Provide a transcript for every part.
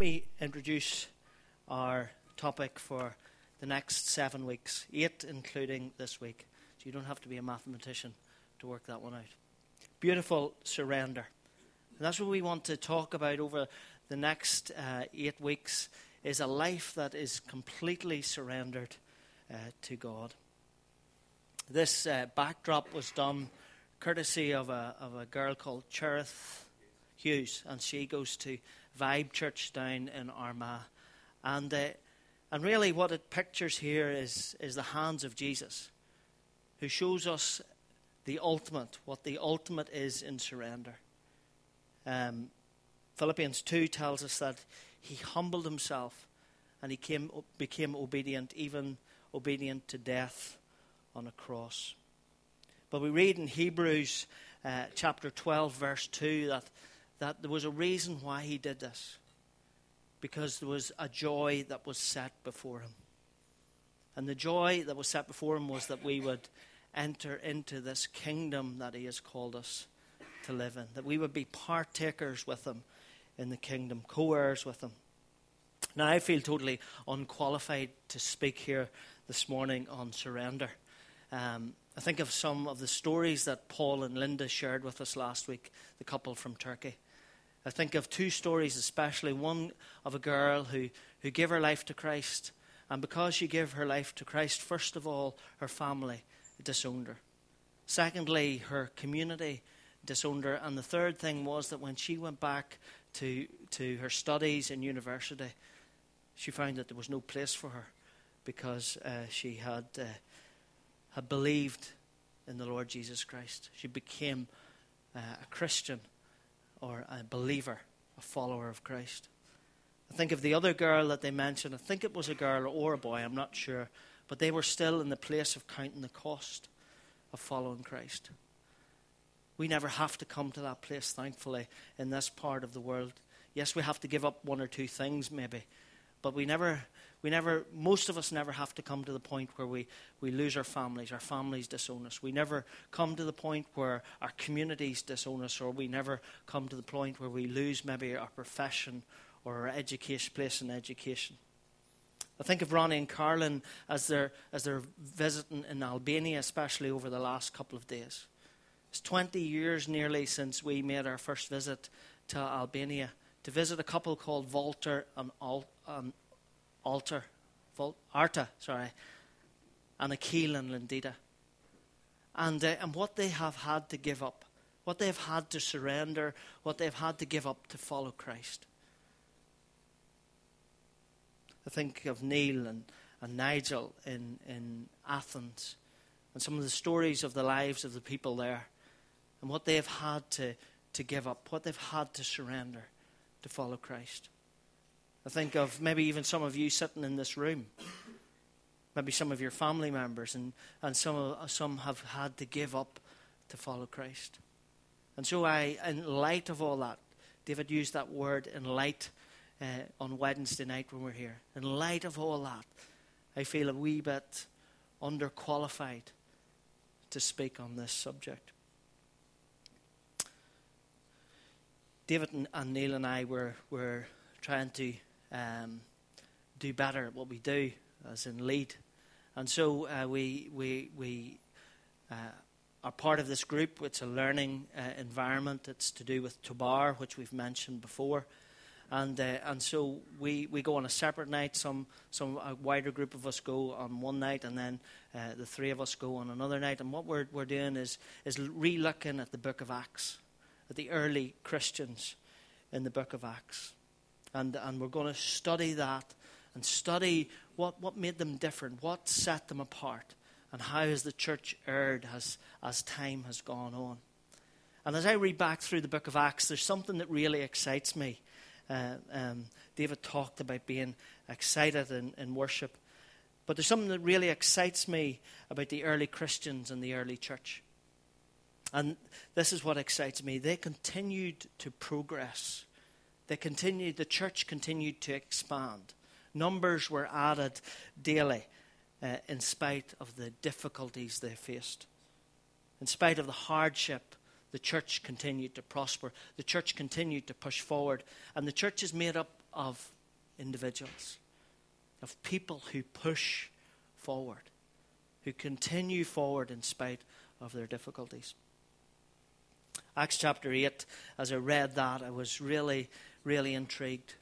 me introduce our topic for the next seven weeks, eight including this week. So you don't have to be a mathematician to work that one out. Beautiful surrender. And that's what we want to talk about over the next uh, eight weeks is a life that is completely surrendered uh, to God. This uh, backdrop was done courtesy of a, of a girl called Cherith Hughes, and she goes to Vibe Church down in Armagh. And, uh, and really, what it pictures here is, is the hands of Jesus, who shows us the ultimate, what the ultimate is in surrender. Um, Philippians 2 tells us that he humbled himself and he came, became obedient, even obedient to death on a cross. But we read in Hebrews uh, chapter 12, verse 2, that, that there was a reason why he did this. Because there was a joy that was set before him. And the joy that was set before him was that we would enter into this kingdom that he has called us to live in, that we would be partakers with him in the kingdom, co heirs with him. Now, I feel totally unqualified to speak here this morning on surrender. Um, I think of some of the stories that Paul and Linda shared with us last week, the couple from Turkey. I think of two stories, especially one of a girl who, who gave her life to Christ. And because she gave her life to Christ, first of all, her family disowned her. Secondly, her community disowned her. And the third thing was that when she went back to, to her studies in university, she found that there was no place for her because uh, she had, uh, had believed in the Lord Jesus Christ. She became uh, a Christian or a believer, a follower of Christ. I think of the other girl that they mentioned. I think it was a girl or a boy, I'm not sure. But they were still in the place of counting the cost of following Christ. We never have to come to that place, thankfully, in this part of the world. Yes, we have to give up one or two things, maybe, but we never, we never, most of us never have to come to the point where we, we lose our families, our families disown us. We never come to the point where our communities disown us, or we never come to the point where we lose maybe our profession or our education, place in education. I think of Ronnie and Carlin as they're, as they're visiting in Albania, especially over the last couple of days. It's 20 years nearly since we made our first visit to Albania to visit a couple called Walter and Al- um, Alter, Vol- Arta, sorry, and Akil and Lindita. And, uh, and what they have had to give up, what they've had to surrender, what they've had to give up to follow Christ. I think of Neil and, and Nigel in, in Athens and some of the stories of the lives of the people there and what they've had to, to give up, what they've had to surrender to follow Christ. I think of maybe even some of you sitting in this room, maybe some of your family members, and, and some, some have had to give up to follow Christ. And so, I, in light of all that, David used that word in light uh, on Wednesday night when we're here. In light of all that, I feel a wee bit underqualified to speak on this subject. David and, Neil and I were, were trying to um, do better at what we do, as in lead. And so uh, we, we, we uh, are part of this group. It's a learning uh, environment. It's to do with Tobar, which we've mentioned before. And, uh, and so we, we go on a separate night. Some, some a wider group of us go on one night, and then uh, the three of us go on another night. And what we're, we're doing is, is re looking at the book of Acts at the early Christians in the book of Acts. And, and we're going to study that and study what, what made them different, what set them apart, and how has the church erred as, as time has gone on. And as I read back through the book of Acts, there's something that really excites me. Uh, um, David talked about being excited in, in worship. But there's something that really excites me about the early Christians and the early church. And this is what excites me. They continued to progress. They continued, the church continued to expand. Numbers were added daily uh, in spite of the difficulties they faced. In spite of the hardship, the church continued to prosper. The church continued to push forward. And the church is made up of individuals, of people who push forward, who continue forward in spite of their difficulties. Acts chapter 8, as I read that, I was really, really intrigued.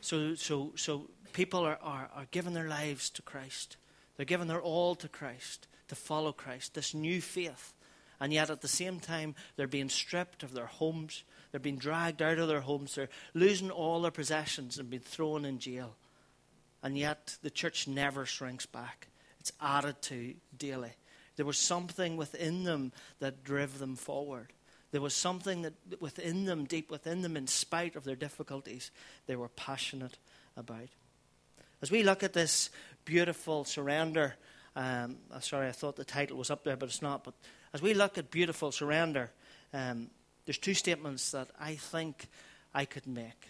So, so, so people are, are, are giving their lives to Christ. They're giving their all to Christ, to follow Christ, this new faith. And yet at the same time, they're being stripped of their homes. They're being dragged out of their homes. They're losing all their possessions and being thrown in jail. And yet the church never shrinks back. It's added to daily. There was something within them that drove them forward. There was something that within them, deep within them, in spite of their difficulties, they were passionate about. As we look at this beautiful surrender, um, uh, sorry, I thought the title was up there, but it's not. But as we look at beautiful surrender, um, there's two statements that I think I could make.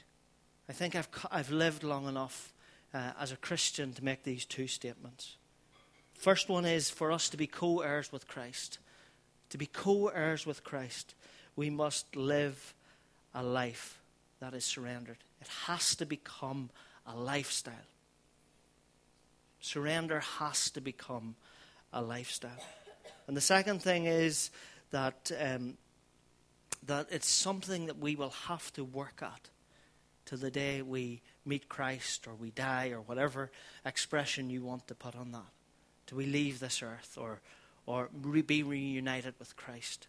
I think I've, I've lived long enough uh, as a Christian to make these two statements. First one is for us to be co heirs with Christ. To be co heirs with Christ we must live a life that is surrendered. It has to become a lifestyle. Surrender has to become a lifestyle. And the second thing is that, um, that it's something that we will have to work at to the day we meet Christ or we die or whatever expression you want to put on that. Do we leave this earth or, or re- be reunited with Christ?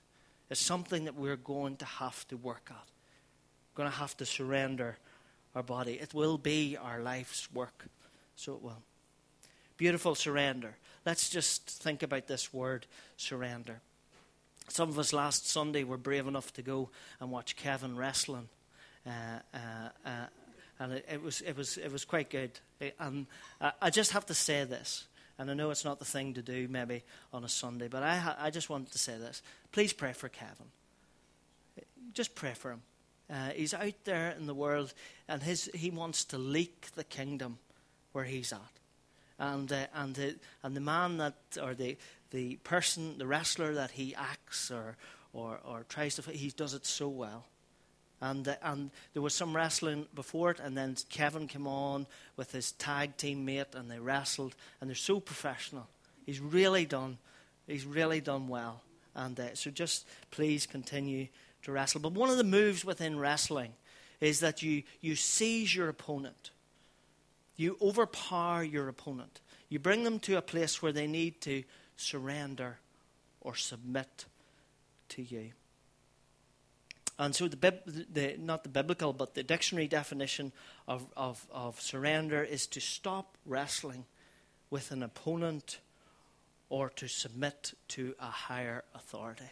Is something that we're going to have to work at. We're going to have to surrender our body. It will be our life's work. So it will. Beautiful surrender. Let's just think about this word surrender. Some of us last Sunday were brave enough to go and watch Kevin wrestling. Uh, uh, uh, and it, it, was, it, was, it was quite good. And I just have to say this and I know it's not the thing to do maybe on a Sunday, but I, I just wanted to say this. Please pray for Kevin. Just pray for him. Uh, he's out there in the world, and his, he wants to leak the kingdom where he's at. And, uh, and, the, and the man that, or the, the person, the wrestler that he acts or, or, or tries to, he does it so well. And, uh, and there was some wrestling before it, and then Kevin came on with his tag team mate, and they wrestled, and they're so professional. He's really done, he's really done well. And uh, so just please continue to wrestle. But one of the moves within wrestling is that you, you seize your opponent, you overpower your opponent, you bring them to a place where they need to surrender or submit to you. And so, the, the, not the biblical, but the dictionary definition of, of, of surrender is to stop wrestling with an opponent or to submit to a higher authority.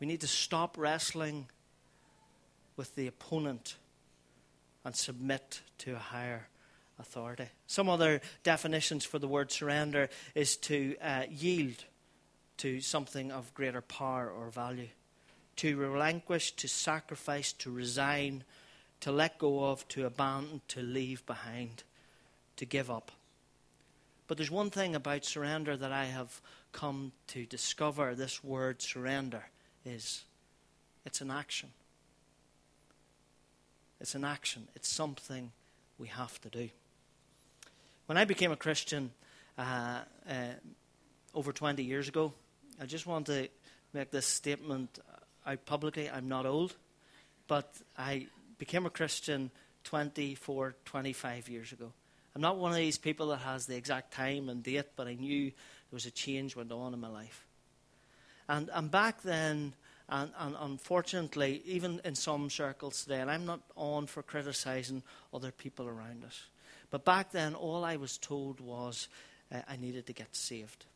We need to stop wrestling with the opponent and submit to a higher authority. Some other definitions for the word surrender is to uh, yield to something of greater power or value to relinquish, to sacrifice, to resign, to let go of, to abandon, to leave behind, to give up. But there's one thing about surrender that I have come to discover this word surrender is it's an action. It's an action. It's something we have to do. When I became a Christian uh, uh, over 20 years ago, I just want to make this statement out publicly, I'm not old, but I became a Christian 24, 25 years ago. I'm not one of these people that has the exact time and date, but I knew there was a change went on in my life. And, and back then, and, and unfortunately, even in some circles today, and I'm not on for criticizing other people around us, but back then, all I was told was uh, I needed to get saved.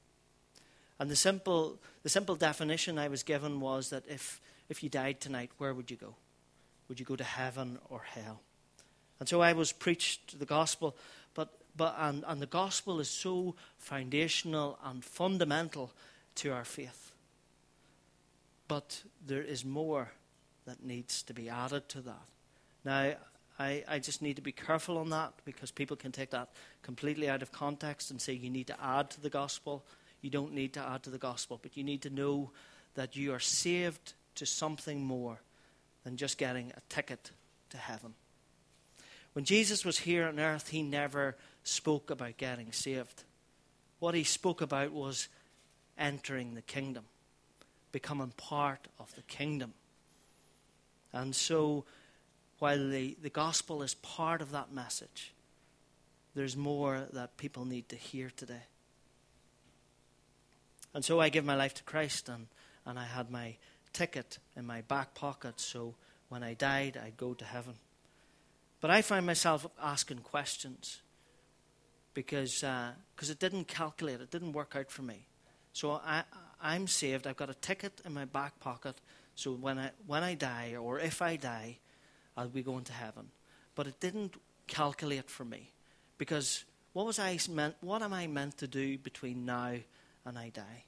And the simple, the simple definition I was given was that if, if you died tonight, where would you go? Would you go to heaven or hell? And so I was preached the gospel, but, but and, and the gospel is so foundational and fundamental to our faith. But there is more that needs to be added to that. Now, I, I just need to be careful on that because people can take that completely out of context and say you need to add to the gospel you don't need to add to the gospel, but you need to know that you are saved to something more than just getting a ticket to heaven. When Jesus was here on earth, he never spoke about getting saved. What he spoke about was entering the kingdom, becoming part of the kingdom. And so, while the, the gospel is part of that message, there's more that people need to hear today. And so I give my life to Christ, and, and I had my ticket in my back pocket, so when I died, I'd go to heaven. But I find myself asking questions because uh, cause it didn't calculate, it didn't work out for me. So I, I'm saved, I've got a ticket in my back pocket, so when I, when I die, or if I die, I'll be going to heaven. But it didn't calculate for me because what was I meant? What am I meant to do between now and I die?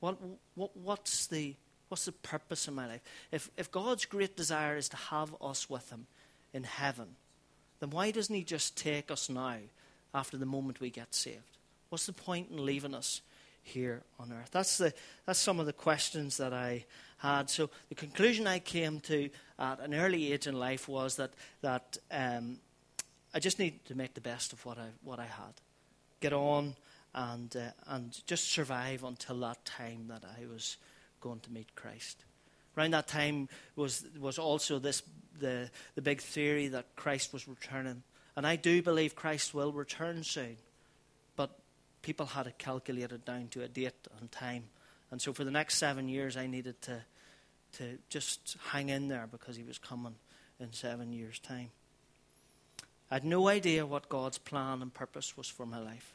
What, what, what's the what's the purpose of my life? If if God's great desire is to have us with Him in heaven, then why doesn't He just take us now after the moment we get saved? What's the point in leaving us here on earth? That's, the, that's some of the questions that I had. So the conclusion I came to at an early age in life was that, that um, I just need to make the best of what I, what I had. Get on and, uh, and just survive until that time that I was going to meet Christ. Around that time was, was also this the, the big theory that Christ was returning. And I do believe Christ will return soon. But people had it calculated down to a date and time. And so for the next seven years, I needed to, to just hang in there because he was coming in seven years' time. I had no idea what God's plan and purpose was for my life.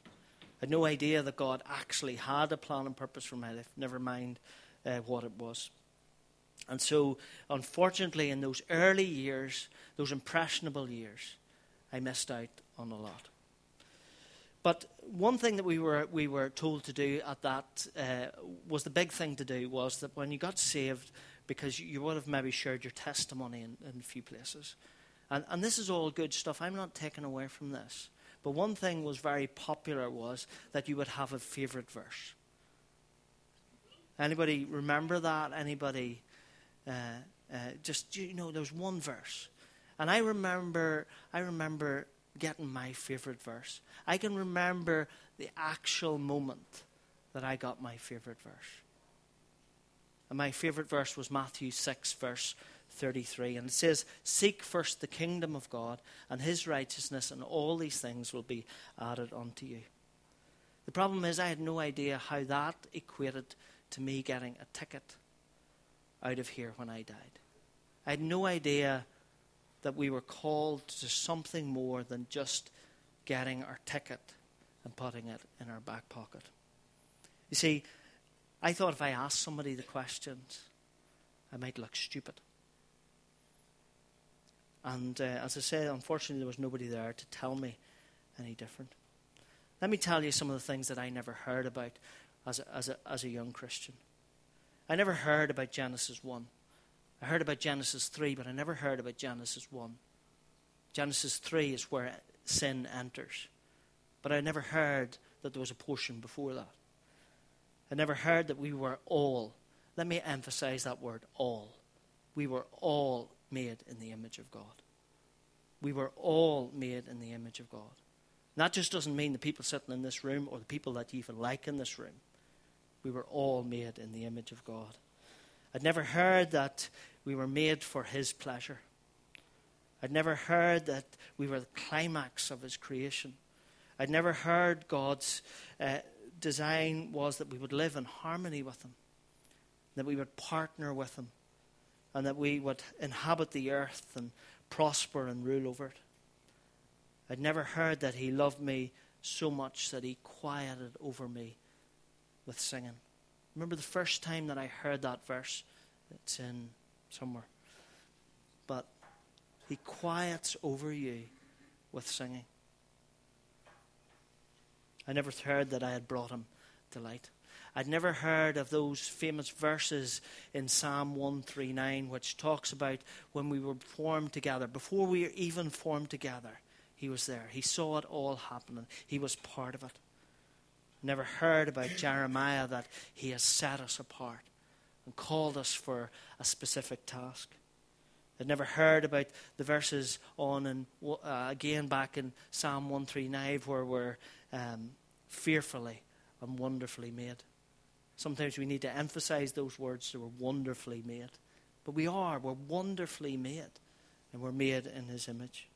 I had no idea that God actually had a plan and purpose for my life, never mind uh, what it was. And so, unfortunately, in those early years, those impressionable years, I missed out on a lot. But one thing that we were, we were told to do at that uh, was the big thing to do was that when you got saved, because you would have maybe shared your testimony in, in a few places. And, and this is all good stuff. I'm not taking away from this. But one thing was very popular was that you would have a favourite verse. Anybody remember that? Anybody uh, uh, just you know, there's one verse, and I remember, I remember getting my favorite verse. I can remember the actual moment that I got my favorite verse. And my favorite verse was Matthew 6, verse 33. And it says, Seek first the kingdom of God and his righteousness, and all these things will be added unto you. The problem is, I had no idea how that equated to me getting a ticket out of here when I died. I had no idea that we were called to something more than just getting our ticket and putting it in our back pocket. You see, I thought if I asked somebody the questions, I might look stupid. And uh, as I said, unfortunately, there was nobody there to tell me any different. Let me tell you some of the things that I never heard about as a, as a, as a young Christian. I never heard about Genesis 1. I heard about Genesis 3, but I never heard about Genesis 1. Genesis 3 is where sin enters. But I never heard that there was a portion before that. I never heard that we were all, let me emphasize that word, all. We were all made in the image of God. We were all made in the image of God. And that just doesn't mean the people sitting in this room or the people that you even like in this room. We were all made in the image of God. I'd never heard that we were made for His pleasure. I'd never heard that we were the climax of His creation. I'd never heard God's uh, design was that we would live in harmony with Him, that we would partner with Him, and that we would inhabit the earth and prosper and rule over it. I'd never heard that He loved me so much that He quieted over me with singing. Remember the first time that I heard that verse? It's in somewhere. But He quiets over you with singing. I never heard that I had brought Him delight. I'd never heard of those famous verses in Psalm 139, which talks about when we were formed together. Before we were even formed together, He was there. He saw it all happening, He was part of it. Never heard about Jeremiah that he has set us apart and called us for a specific task. I'd never heard about the verses on and uh, again back in Psalm 139 where we're um, fearfully and wonderfully made. Sometimes we need to emphasize those words that we're wonderfully made. But we are. We're wonderfully made. And we're made in His image.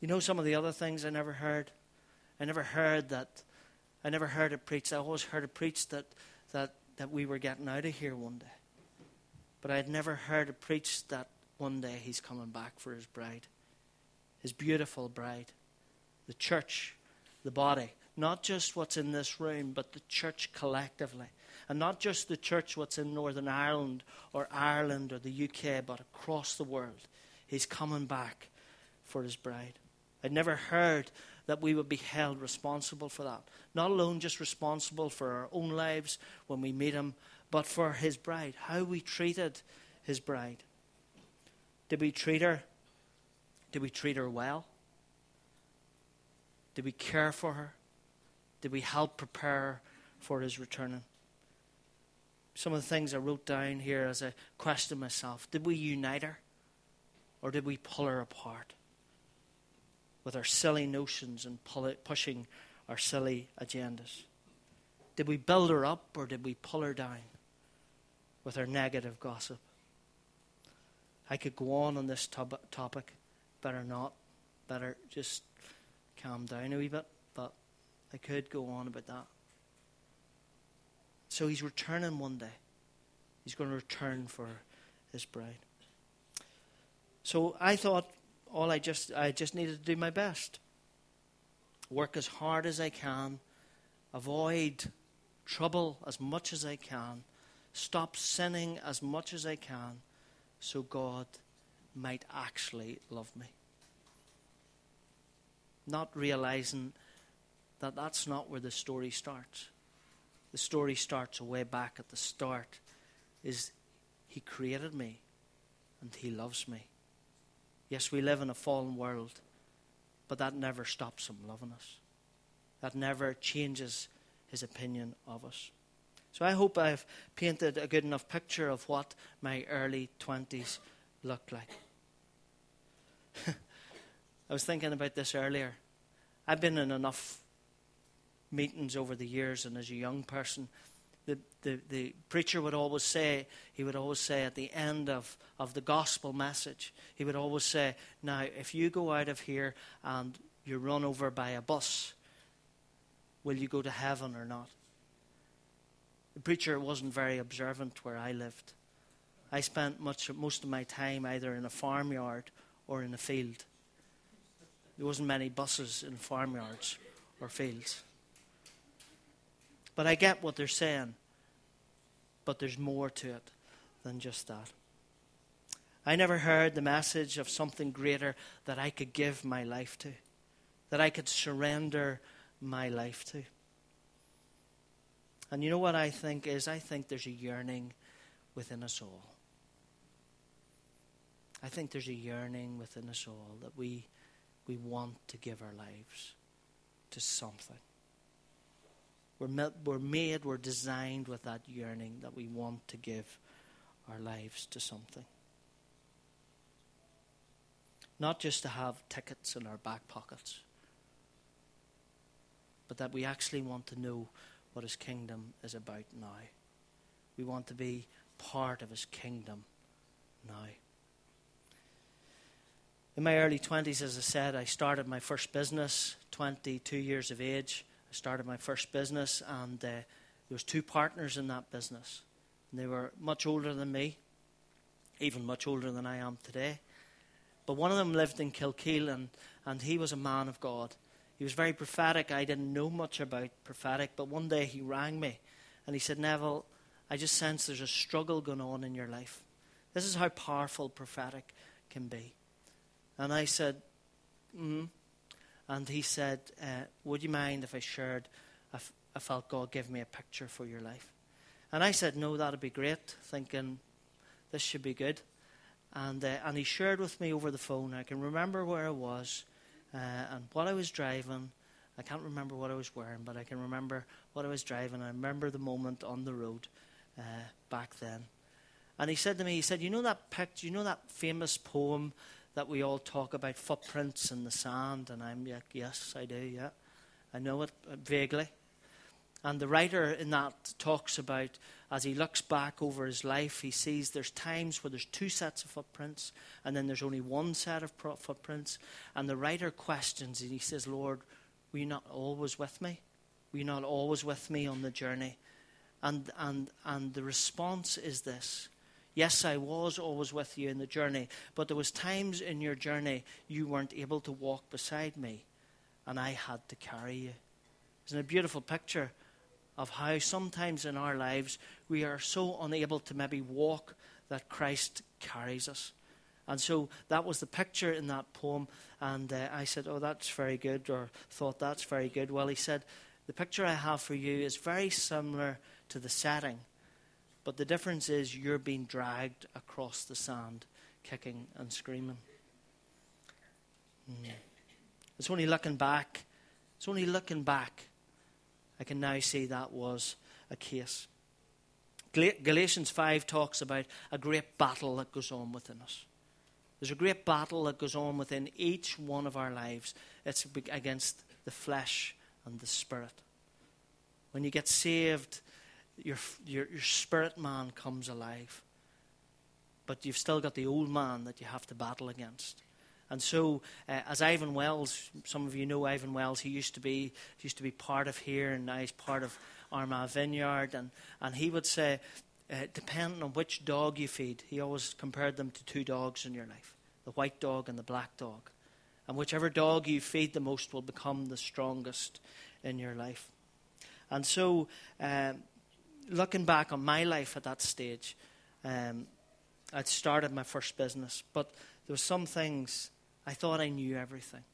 You know some of the other things I never heard? I never heard that. I never heard it preached. I always heard it preached that, that, that we were getting out of here one day. But I had never heard it preached that one day He's coming back for His bride. His beautiful bride. The church, the body not just what's in this room, but the church collectively. And not just the church what's in Northern Ireland or Ireland or the UK, but across the world. He's coming back for his bride. I'd never heard that we would be held responsible for that. Not alone just responsible for our own lives when we meet him, but for his bride, how we treated his bride. Did we treat her? Did we treat her well? Did we care for her? Did we help prepare for his returning? Some of the things I wrote down here as I questioned myself did we unite her? Or did we pull her apart with our silly notions and pushing our silly agendas? Did we build her up or did we pull her down with our negative gossip? I could go on on this topic. Better not. Better just calm down a wee bit. I could go on about that. So he's returning one day. He's going to return for his bride. So I thought all I just I just needed to do my best. Work as hard as I can, avoid trouble as much as I can, stop sinning as much as I can, so God might actually love me. Not realizing that that's not where the story starts. The story starts way back at the start is he created me and he loves me. Yes, we live in a fallen world, but that never stops him loving us. That never changes his opinion of us. So I hope I've painted a good enough picture of what my early 20s looked like. I was thinking about this earlier. I've been in enough meetings over the years, and as a young person, the, the, the preacher would always say, he would always say at the end of, of the gospel message, he would always say, Now, if you go out of here and you're run over by a bus, will you go to heaven or not? The preacher wasn't very observant where I lived. I spent much, most of my time either in a farmyard or in a field. There wasn't many buses in farmyards or fields. But I get what they're saying. But there's more to it than just that. I never heard the message of something greater that I could give my life to, that I could surrender my life to. And you know what I think is? I think there's a yearning within us all. I think there's a yearning within us all that we, we want to give our lives to something. We're, we're made, we're designed with that yearning that we want to give our lives to something. Not just to have tickets in our back pockets, but that we actually want to know what His kingdom is about now. We want to be part of His kingdom now. In my early 20s, as I said, I started my first business, 22 years of age. I started my first business, and uh, there was two partners in that business. And they were much older than me, even much older than I am today. But one of them lived in Kilkeel, and, and he was a man of God. He was very prophetic. I didn't know much about prophetic, but one day he rang me, and he said, Neville, I just sense there's a struggle going on in your life. This is how powerful prophetic can be. And I said, mm, and he said, uh, Would you mind if I shared? I, f- I felt God give me a picture for your life. And I said, No, that'd be great, thinking this should be good. And, uh, and he shared with me over the phone. I can remember where I was uh, and what I was driving. I can't remember what I was wearing, but I can remember what I was driving. I remember the moment on the road uh, back then. And he said to me, he said, You know that picture, you know that famous poem that we all talk about, footprints in the sand? And I'm like, Yes, I do, yeah. I know it uh, vaguely. And the writer in that talks about as he looks back over his life, he sees there's times where there's two sets of footprints, and then there's only one set of footprints. And the writer questions, and he says, Lord, were you not always with me? Were you not always with me on the journey? And, and, and the response is this Yes, I was always with you in the journey, but there was times in your journey you weren't able to walk beside me, and I had to carry you. Isn't a beautiful picture of how sometimes in our lives we are so unable to maybe walk that Christ carries us. And so that was the picture in that poem. And uh, I said, Oh, that's very good, or thought that's very good. Well, he said, The picture I have for you is very similar to the setting, but the difference is you're being dragged across the sand, kicking and screaming. Mm. It's only looking back. It's only looking back I can now see that was a case. Galatians 5 talks about a great battle that goes on within us. There's a great battle that goes on within each one of our lives. It's against the flesh and the spirit. When you get saved, your, your, your spirit man comes alive. But you've still got the old man that you have to battle against. And so, uh, as Ivan Wells, some of you know Ivan Wells, he used to be used to be part of here, and now he's part of Armagh Vineyard, and and he would say, uh, depending on which dog you feed, he always compared them to two dogs in your life, the white dog and the black dog, and whichever dog you feed the most will become the strongest in your life. And so, um, looking back on my life at that stage, um, I'd started my first business, but there were some things I thought I knew everything.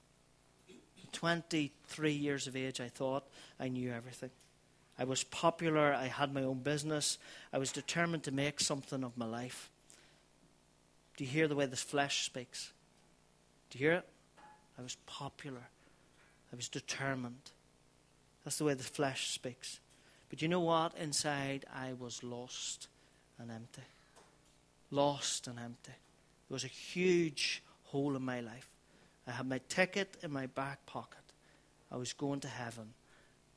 23 years of age, I thought I knew everything. I was popular, I had my own business, I was determined to make something of my life. Do you hear the way this flesh speaks? Do you hear it? I was popular, I was determined. That's the way the flesh speaks. But you know what? Inside, I was lost and empty. Lost and empty. There was a huge hole in my life. I had my ticket in my back pocket. I was going to heaven.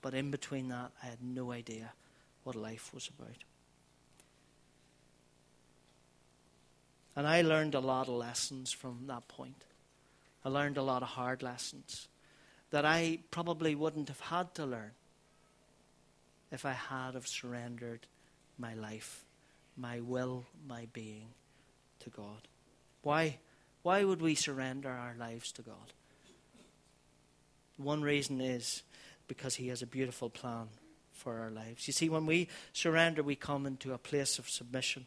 But in between that, I had no idea what life was about. And I learned a lot of lessons from that point. I learned a lot of hard lessons that I probably wouldn't have had to learn if I had have surrendered my life, my will, my being to God. Why? Why would we surrender our lives to God? One reason is because He has a beautiful plan for our lives. You see, when we surrender, we come into a place of submission.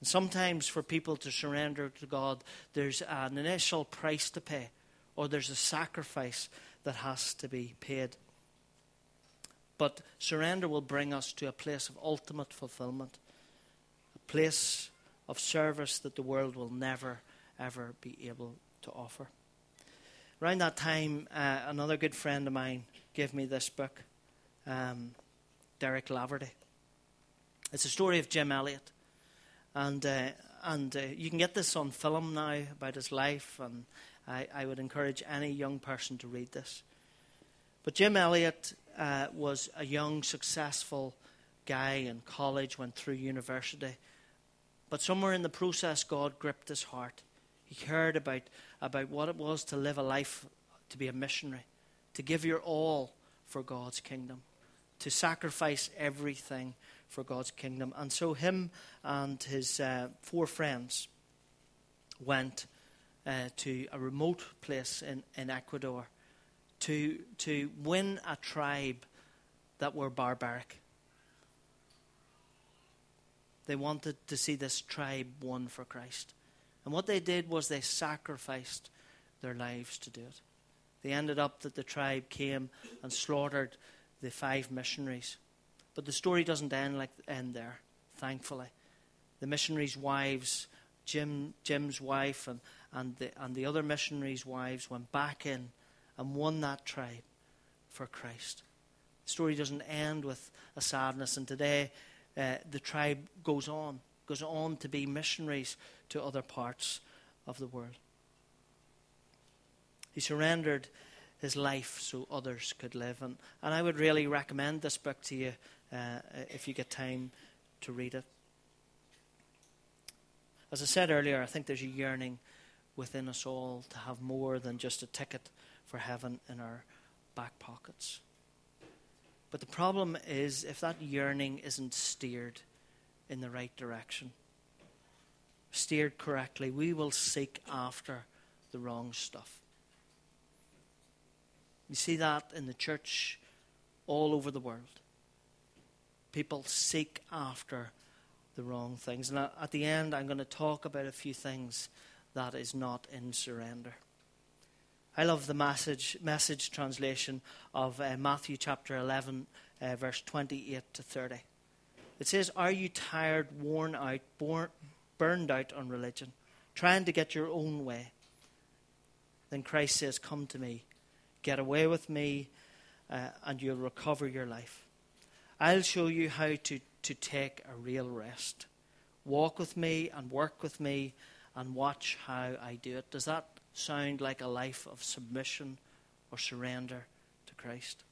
And sometimes for people to surrender to God, there's an initial price to pay, or there's a sacrifice that has to be paid. But surrender will bring us to a place of ultimate fulfillment, a place of service that the world will never ever be able to offer. Around that time, uh, another good friend of mine gave me this book, um, Derek Laverty. It's a story of Jim Elliot, and uh, and uh, you can get this on film now about his life, and I, I, would encourage any young person to read this. But Jim Elliot uh, was a young, successful guy in college, went through university, but somewhere in the process, God gripped his heart. He cared about, about what it was to live a life, to be a missionary, to give your all for God's kingdom, to sacrifice everything for God's kingdom. And so, him and his uh, four friends went uh, to a remote place in, in Ecuador to, to win a tribe that were barbaric. They wanted to see this tribe won for Christ. And what they did was they sacrificed their lives to do it. They ended up that the tribe came and slaughtered the five missionaries. But the story doesn't end like end there, thankfully. The missionaries' wives, Jim, Jim's wife, and, and, the, and the other missionaries' wives went back in and won that tribe for Christ. The story doesn't end with a sadness, and today uh, the tribe goes on goes on to be missionaries to other parts of the world. He surrendered his life so others could live. And, and I would really recommend this book to you uh, if you get time to read it. As I said earlier, I think there's a yearning within us all to have more than just a ticket for heaven in our back pockets. But the problem is if that yearning isn't steered in the right direction, steered correctly, we will seek after the wrong stuff. You see that in the church all over the world. People seek after the wrong things. And at the end, I'm going to talk about a few things that is not in surrender. I love the message, message translation of uh, Matthew chapter 11, uh, verse 28 to 30. It says, Are you tired, worn out, born, burned out on religion, trying to get your own way? Then Christ says, Come to me, get away with me, uh, and you'll recover your life. I'll show you how to, to take a real rest. Walk with me and work with me and watch how I do it. Does that sound like a life of submission or surrender to Christ?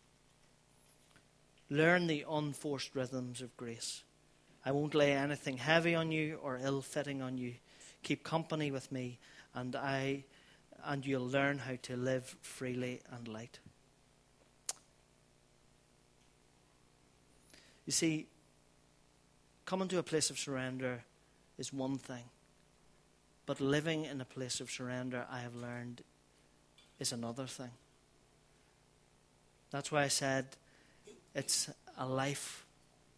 Learn the unforced rhythms of grace. I won't lay anything heavy on you or ill fitting on you. Keep company with me, and I and you'll learn how to live freely and light. You see, coming to a place of surrender is one thing. But living in a place of surrender, I have learned, is another thing. That's why I said it's a life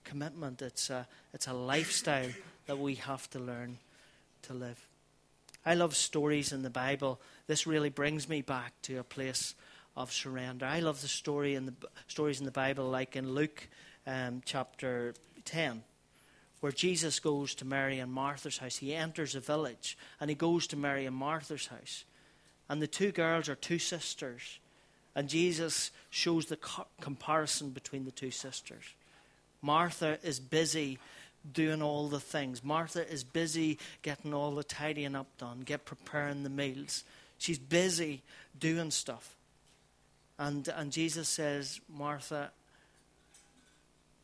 commitment, it's a, it's a lifestyle that we have to learn to live. I love stories in the Bible. This really brings me back to a place of surrender. I love the story in the stories in the Bible, like in Luke um, chapter ten, where Jesus goes to Mary and Martha's house. He enters a village and he goes to Mary and Martha's house. And the two girls are two sisters. And Jesus shows the co- comparison between the two sisters. Martha is busy doing all the things. Martha is busy getting all the tidying up done, get preparing the meals. She's busy doing stuff. And, and Jesus says, Martha,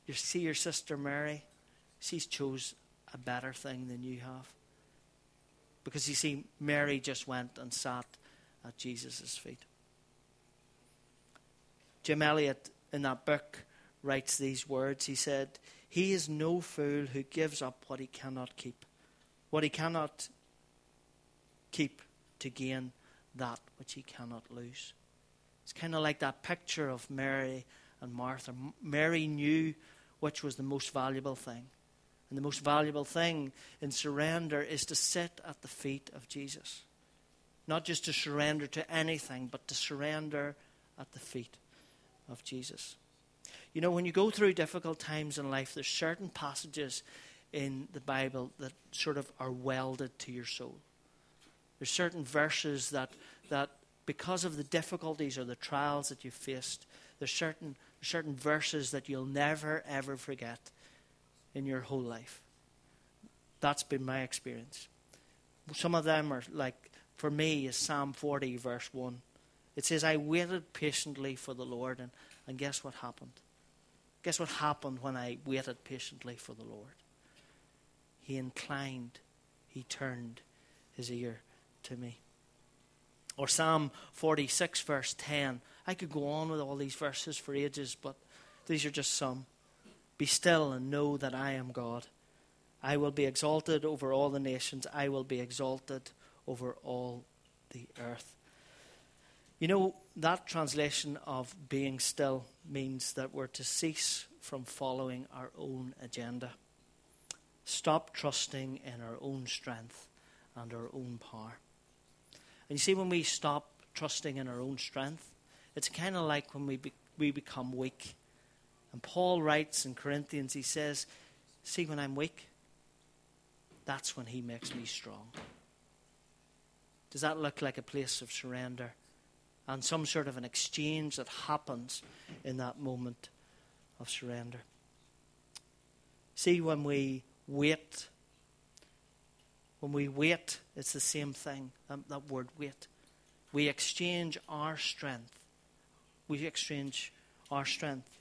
you see your sister Mary? She's chose a better thing than you have. Because you see, Mary just went and sat at Jesus' feet. Jim Elliot, in that book, writes these words. He said, He is no fool who gives up what he cannot keep, what he cannot keep to gain that which he cannot lose. It's kind of like that picture of Mary and Martha. Mary knew which was the most valuable thing. And the most valuable thing in surrender is to sit at the feet of Jesus. Not just to surrender to anything, but to surrender at the feet of Jesus. You know, when you go through difficult times in life, there's certain passages in the Bible that sort of are welded to your soul. There's certain verses that, that because of the difficulties or the trials that you've faced, there's certain, certain verses that you'll never, ever forget in your whole life. That's been my experience. Some of them are like, for me, is Psalm 40, verse 1. It says, I waited patiently for the Lord, and, and guess what happened? Guess what happened when I waited patiently for the Lord? He inclined, he turned his ear to me. Or Psalm 46, verse 10. I could go on with all these verses for ages, but these are just some. Be still and know that I am God. I will be exalted over all the nations. I will be exalted over all the earth. You know, that translation of being still means that we're to cease from following our own agenda. Stop trusting in our own strength and our own power. And you see, when we stop trusting in our own strength, it's kind of like when we, be, we become weak and Paul writes in Corinthians, he says, See, when I'm weak, that's when he makes me strong. Does that look like a place of surrender and some sort of an exchange that happens in that moment of surrender? See, when we wait When we wait, it's the same thing. That, that word wait. We exchange our strength. We exchange our strength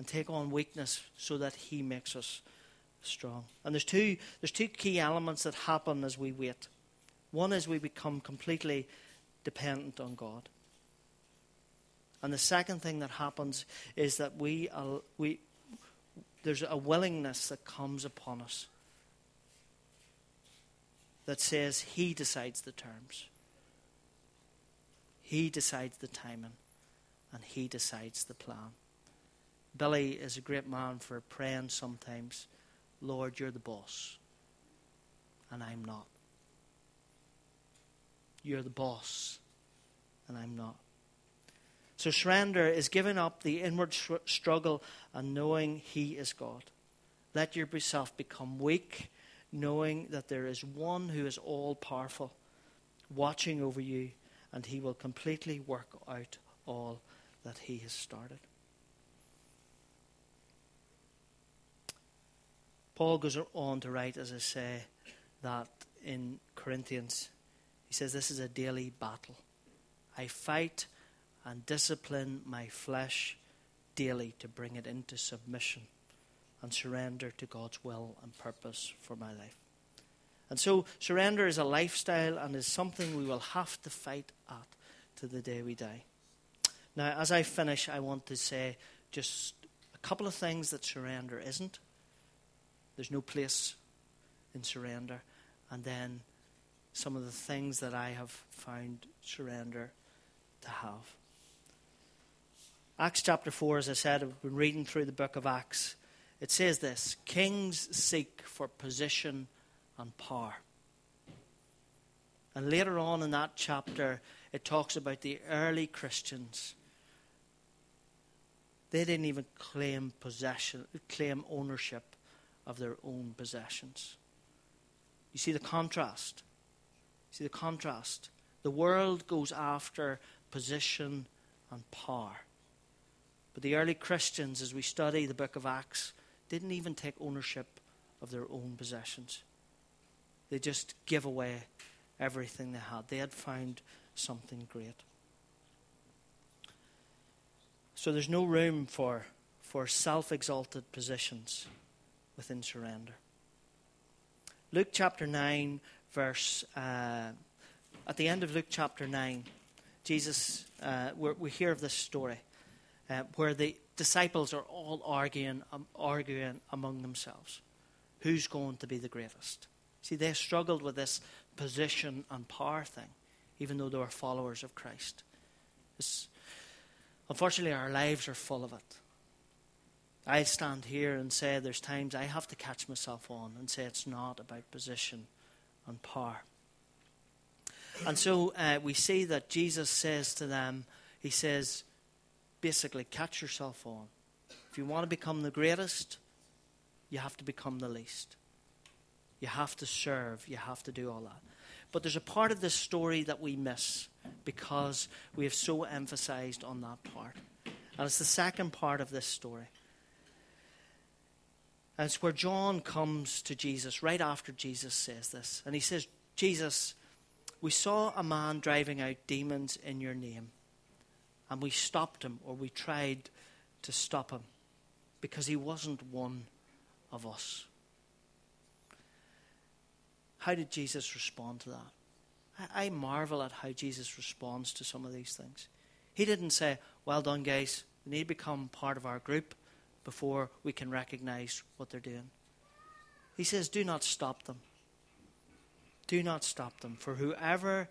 and take on weakness so that He makes us strong. And there's two, there's two key elements that happen as we wait. One is we become completely dependent on God. And the second thing that happens is that we, we there's a willingness that comes upon us that says He decides the terms. He decides the timing. And He decides the plan. Billy is a great man for praying sometimes, Lord, you're the boss. And I'm not. You're the boss. And I'm not. So surrender is giving up the inward struggle and knowing He is God. Let yourself become weak, knowing that there is one who is all powerful, watching over you, and He will completely work out all that He has started. Paul goes on to write, as I say, that in Corinthians, he says, This is a daily battle. I fight and discipline my flesh daily to bring it into submission and surrender to God's will and purpose for my life. And so, surrender is a lifestyle and is something we will have to fight at to the day we die. Now, as I finish, I want to say just a couple of things that surrender isn't. There's no place in surrender. And then some of the things that I have found surrender to have. Acts chapter 4, as I said, I've been reading through the book of Acts. It says this Kings seek for position and power. And later on in that chapter, it talks about the early Christians. They didn't even claim possession, claim ownership of their own possessions. You see the contrast. You see the contrast. The world goes after position and power. But the early Christians, as we study the book of Acts, didn't even take ownership of their own possessions. They just give away everything they had. They had found something great. So there's no room for, for self exalted positions within surrender. Luke chapter 9, verse, uh, at the end of Luke chapter 9, Jesus, uh, we hear of this story uh, where the disciples are all arguing, um, arguing among themselves. Who's going to be the greatest? See, they struggled with this position and power thing, even though they were followers of Christ. It's, unfortunately, our lives are full of it. I stand here and say there's times I have to catch myself on and say it's not about position and power. And so uh, we see that Jesus says to them, He says, basically catch yourself on. If you want to become the greatest, you have to become the least. You have to serve. You have to do all that. But there's a part of this story that we miss because we have so emphasized on that part. And it's the second part of this story. And it's where John comes to Jesus right after Jesus says this. And he says, Jesus, we saw a man driving out demons in your name and we stopped him or we tried to stop him because he wasn't one of us. How did Jesus respond to that? I, marvel at how Jesus responds to some of these things. He didn't say, Well done, guys, you need to become part of our group before we can recognize what they're doing. He says, Do not stop them. Do not stop them, for whoever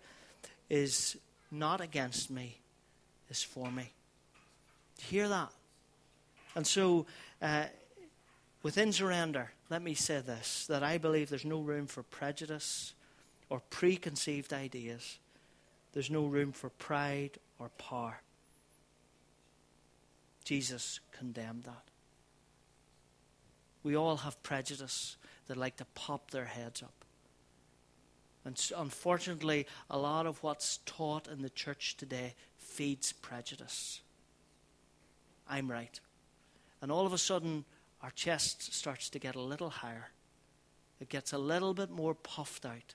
is not against me is for me. Hear that? And so, uh, within surrender, let me say this that I believe there's no room for prejudice or preconceived ideas, there's no room for pride or power. Jesus condemned that. We all have prejudice that like to pop their heads up. And unfortunately, a lot of what's taught in the church today feeds prejudice. I'm right. And all of a sudden, our chest starts to get a little higher it gets a little bit more puffed out,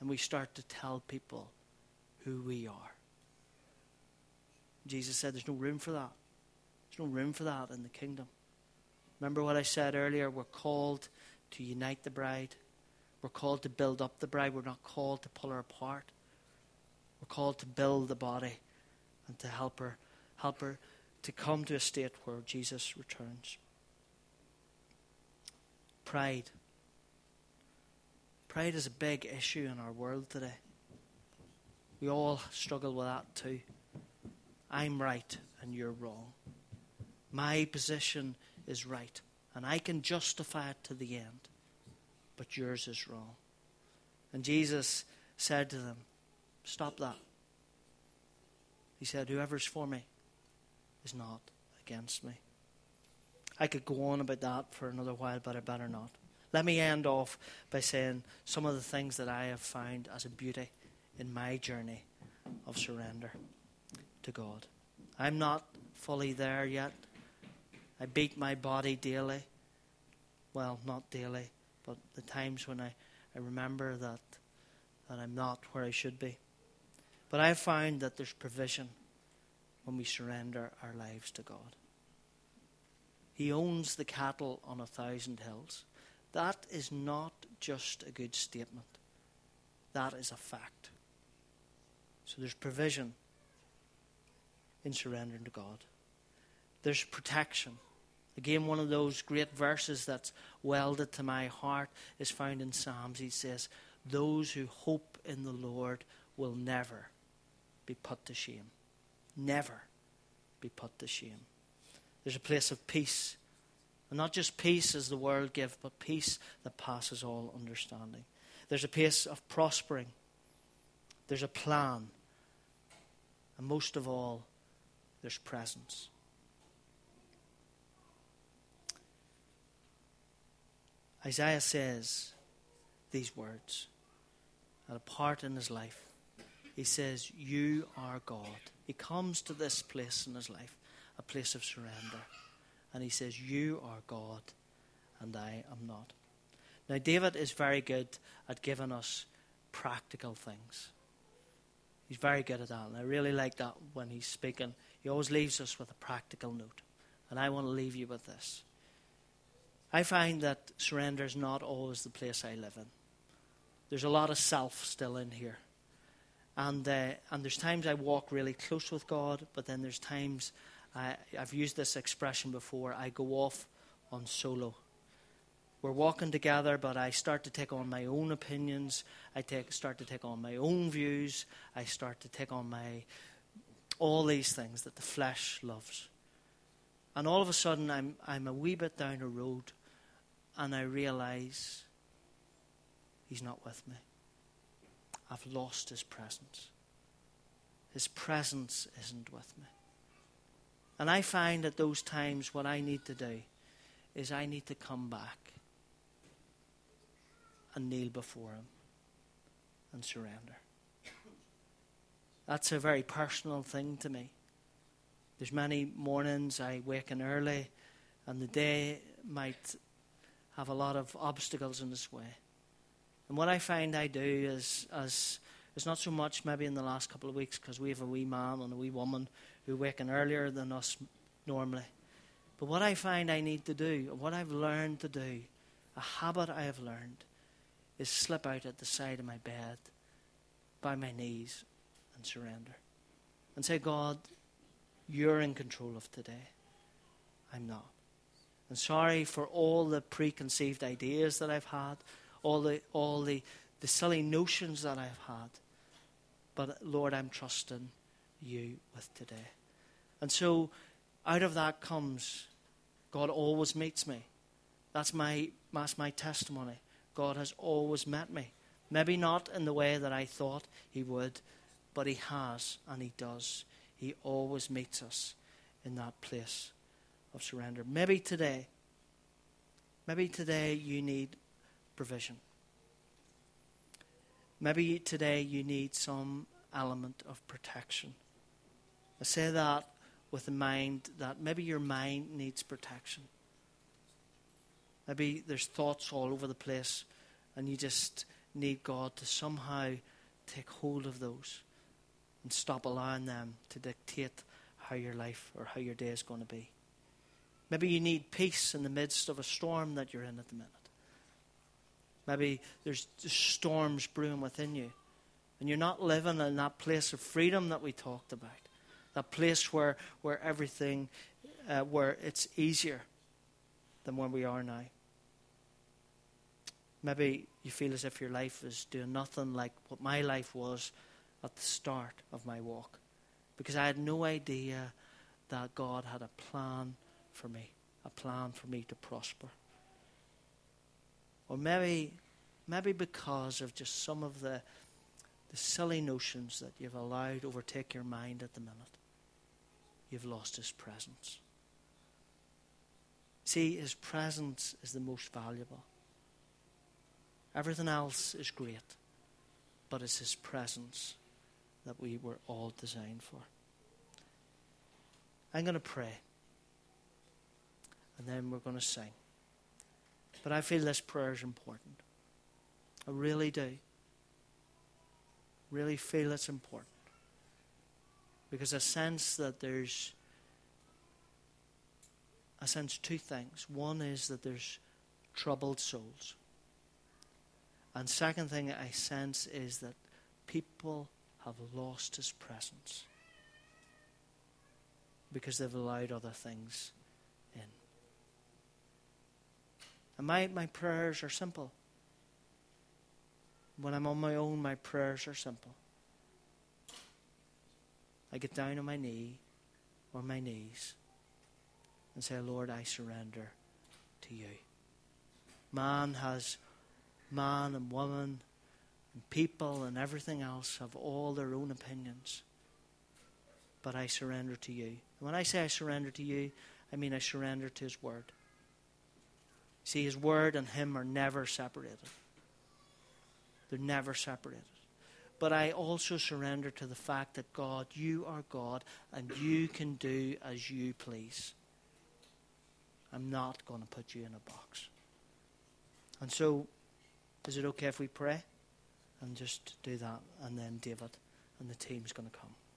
and we start to tell people who we are. Jesus said there's no room for that. There's no room for that in the kingdom. Remember what I said earlier? We're called to unite the bride. We're called to build up the bride. We're not called to pull her apart. We're called to build the body and to help her, help her to come to a state where Jesus returns. Pride. Pride is a big issue in our world today. We all struggle with that too. I'm right and you're wrong. My position is right and I can justify it to the end, but yours is wrong. And Jesus said to them, Stop that. He said, Whoever's for me is not against me. I could go on about that for another while, but I better not. Let me end off by saying some of the things that I have found as a beauty in my journey of surrender to God. I'm not fully there yet. I beat my body daily. Well, not daily, but the times when I, I remember that, that I'm not where I should be. But I found that there's provision when we surrender our lives to God. He owns the cattle on a thousand hills. That is not just a good statement, that is a fact. So there's provision in surrendering to God. There's protection. Again, one of those great verses that's welded to my heart is found in Psalms. He says, Those who hope in the Lord will never be put to shame. Never be put to shame. There's a place of peace. And not just peace as the world gives, but peace that passes all understanding. There's a place of prospering. There's a plan. And most of all, there's presence. Isaiah says these words at a part in his life. He says, You are God. He comes to this place in his life, a place of surrender. And he says, You are God, and I am not. Now, David is very good at giving us practical things. He's very good at that. And I really like that when he's speaking. He always leaves us with a practical note. And I want to leave you with this. I find that surrender is not always the place I live in. There's a lot of self still in here. And, uh, and there's times I walk really close with God, but then there's times, I, I've used this expression before, I go off on solo. We're walking together, but I start to take on my own opinions. I take, start to take on my own views. I start to take on my all these things that the flesh loves. And all of a sudden, I'm, I'm a wee bit down a road, and I realize He's not with me. I've lost his presence. His presence isn't with me. And I find at those times what I need to do is I need to come back and kneel before him and surrender. That's a very personal thing to me. There's many mornings I waken early and the day might have a lot of obstacles in its way. And what I find I do is, as it's not so much maybe in the last couple of weeks because we have a wee man and a wee woman who waken earlier than us normally. But what I find I need to do, what I've learned to do, a habit I have learned, is slip out at the side of my bed, by my knees, and surrender. And say, God, you're in control of today. I'm not. And sorry for all the preconceived ideas that I've had all the all the, the silly notions that I've had. But Lord, I'm trusting you with today. And so out of that comes God always meets me. That's my that's my testimony. God has always met me. Maybe not in the way that I thought he would, but he has and he does. He always meets us in that place of surrender. Maybe today, maybe today you need provision. Maybe today you need some element of protection. I say that with the mind that maybe your mind needs protection. Maybe there's thoughts all over the place, and you just need God to somehow take hold of those and stop allowing them to dictate how your life or how your day is going to be. Maybe you need peace in the midst of a storm that you're in at the minute. Maybe there's storms brewing within you, and you're not living in that place of freedom that we talked about, that place where, where everything, uh, where it's easier than where we are now. Maybe you feel as if your life is doing nothing like what my life was at the start of my walk. Because I had no idea that God had a plan for me, a plan for me to prosper. Or maybe, maybe because of just some of the, the silly notions that you've allowed overtake your mind at the minute, you've lost His presence. See, His presence is the most valuable. Everything else is great, but it's His presence that we were all designed for. I'm going to pray, and then we're going to sing. But I feel this prayer is important. I really do. Really feel it's important. Because I sense that there's I sense two things. One is that there's troubled souls. And second thing I sense is that people have lost his presence because they've allowed other things in. And my, my prayers are simple. When I'm on my own, my prayers are simple. I get down on my knee or my knees and say, Lord, I surrender to you. Man has, man and woman and people and everything else have all their own opinions. But I surrender to you. When I say I surrender to you, I mean I surrender to His Word. See, His Word and Him are never separated. They're never separated. But I also surrender to the fact that God, you are God, and you can do as you please. I'm not going to put you in a box. And so, is it okay if we pray? And just do that, and then David and the team's going to come.